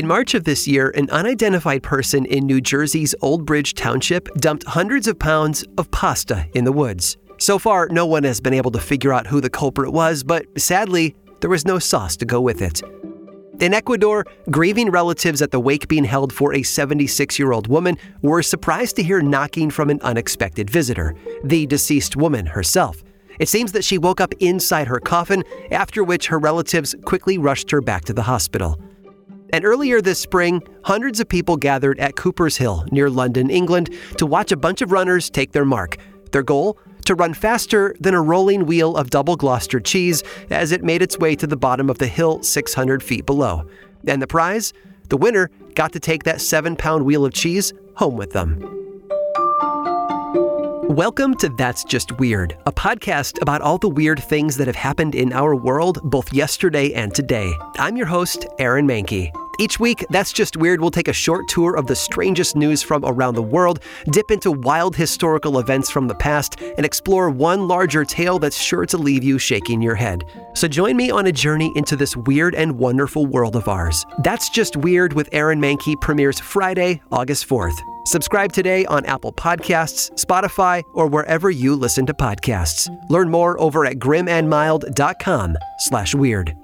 In March of this year, an unidentified person in New Jersey's Old Bridge Township dumped hundreds of pounds of pasta in the woods. So far, no one has been able to figure out who the culprit was, but sadly, there was no sauce to go with it. In Ecuador, grieving relatives at the wake being held for a 76 year old woman were surprised to hear knocking from an unexpected visitor, the deceased woman herself. It seems that she woke up inside her coffin, after which her relatives quickly rushed her back to the hospital. And earlier this spring, hundreds of people gathered at Cooper's Hill near London, England, to watch a bunch of runners take their mark. Their goal? To run faster than a rolling wheel of double Gloucester cheese as it made its way to the bottom of the hill 600 feet below. And the prize? The winner got to take that seven pound wheel of cheese home with them. Welcome to That's Just Weird, a podcast about all the weird things that have happened in our world both yesterday and today. I'm your host, Aaron Mahnke. Each week, That's Just Weird will take a short tour of the strangest news from around the world, dip into wild historical events from the past, and explore one larger tale that's sure to leave you shaking your head. So join me on a journey into this weird and wonderful world of ours. That's Just Weird with Aaron Mahnke premieres Friday, August 4th. Subscribe today on Apple Podcasts, Spotify, or wherever you listen to podcasts. Learn more over at grimandmild.com slash weird.